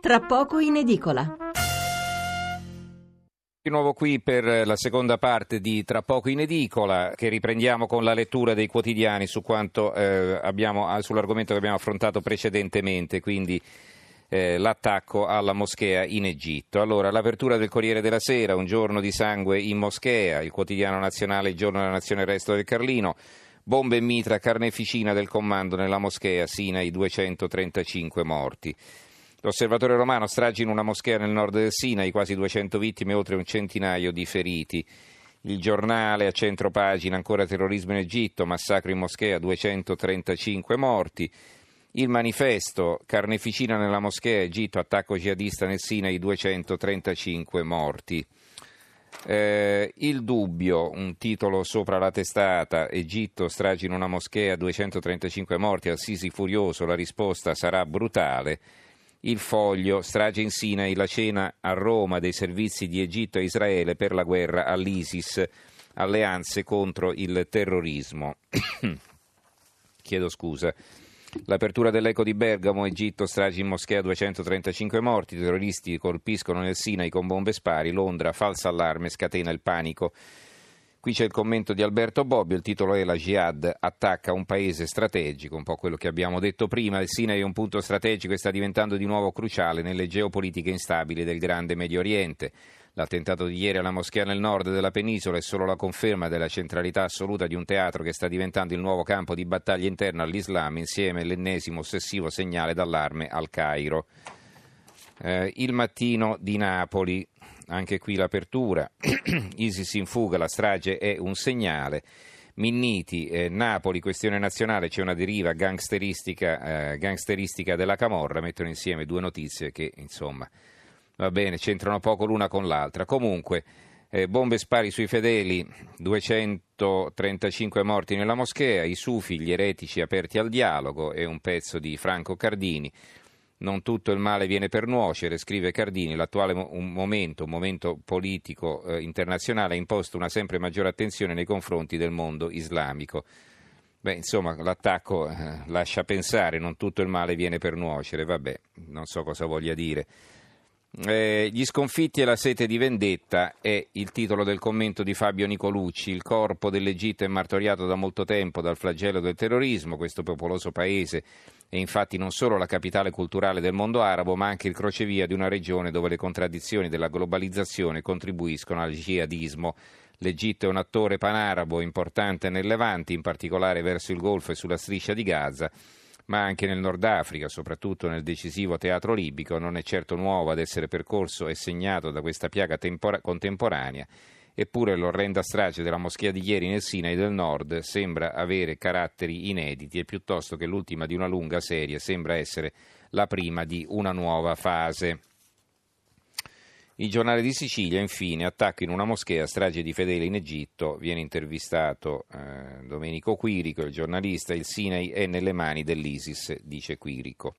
Tra poco in edicola. Di nuovo qui per la seconda parte di Tra poco in edicola, che riprendiamo con la lettura dei quotidiani su quanto, eh, abbiamo, ah, sull'argomento che abbiamo affrontato precedentemente, quindi eh, l'attacco alla moschea in Egitto. Allora, l'apertura del Corriere della Sera, un giorno di sangue in moschea, il quotidiano nazionale, il giorno della nazione, il resto del Carlino. Bombe e mitra, carneficina del comando nella moschea, Sinai 235 morti. L'osservatore romano stragi in una moschea nel nord del Sinai, quasi 200 vittime e oltre un centinaio di feriti. Il giornale a centro pagina ancora terrorismo in Egitto, massacro in moschea, 235 morti. Il manifesto, carneficina nella moschea, Egitto, attacco jihadista nel Sinai, 235 morti. Eh, il dubbio, un titolo sopra la testata, Egitto, stragi in una moschea, 235 morti, Al-Sisi furioso, la risposta sarà brutale. Il foglio, strage in Sinai, la cena a Roma dei servizi di Egitto e Israele per la guerra all'ISIS, alleanze contro il terrorismo. Chiedo scusa. L'apertura dell'eco di Bergamo, Egitto, stragi in moschea, 235 morti, terroristi colpiscono nel Sinai con bombe spari, Londra, falsa allarme, scatena il panico. Qui c'è il commento di Alberto Bobbio, il titolo è La Jihad attacca un paese strategico, un po' quello che abbiamo detto prima, il Sinai è un punto strategico e sta diventando di nuovo cruciale nelle geopolitiche instabili del grande Medio Oriente. L'attentato di ieri alla moschea nel nord della penisola è solo la conferma della centralità assoluta di un teatro che sta diventando il nuovo campo di battaglia interno all'Islam insieme all'ennesimo ossessivo segnale d'allarme al Cairo. Eh, il mattino di Napoli, anche qui l'apertura, ISIS in fuga, la strage è un segnale. Minniti, eh, Napoli, questione nazionale, c'è una deriva gangsteristica, eh, gangsteristica della Camorra, mettono insieme due notizie che insomma va bene, c'entrano poco l'una con l'altra. Comunque, eh, bombe spari sui fedeli, 235 morti nella moschea, i sufi, gli eretici aperti al dialogo, è un pezzo di Franco Cardini. Non tutto il male viene per nuocere, scrive Cardini, l'attuale un momento, un momento politico eh, internazionale ha imposto una sempre maggiore attenzione nei confronti del mondo islamico. Beh, insomma, l'attacco eh, lascia pensare, non tutto il male viene per nuocere, vabbè, non so cosa voglia dire. Eh, gli sconfitti e la sete di vendetta è il titolo del commento di Fabio Nicolucci. Il corpo dell'Egitto è martoriato da molto tempo dal flagello del terrorismo. Questo popoloso paese è infatti non solo la capitale culturale del mondo arabo, ma anche il crocevia di una regione dove le contraddizioni della globalizzazione contribuiscono al jihadismo. L'Egitto è un attore panarabo importante nel Levante, in particolare verso il Golfo e sulla striscia di Gaza ma anche nel Nord Africa, soprattutto nel decisivo teatro libico, non è certo nuovo ad essere percorso e segnato da questa piaga tempora- contemporanea. Eppure l'orrenda strage della moschea di ieri nel Sinai del Nord sembra avere caratteri inediti e piuttosto che l'ultima di una lunga serie sembra essere la prima di una nuova fase. Il giornale di Sicilia, infine, attacco in una moschea, strage di fedeli in Egitto, viene intervistato eh, Domenico Quirico, il giornalista, il Sinai è nelle mani dell'ISIS, dice Quirico.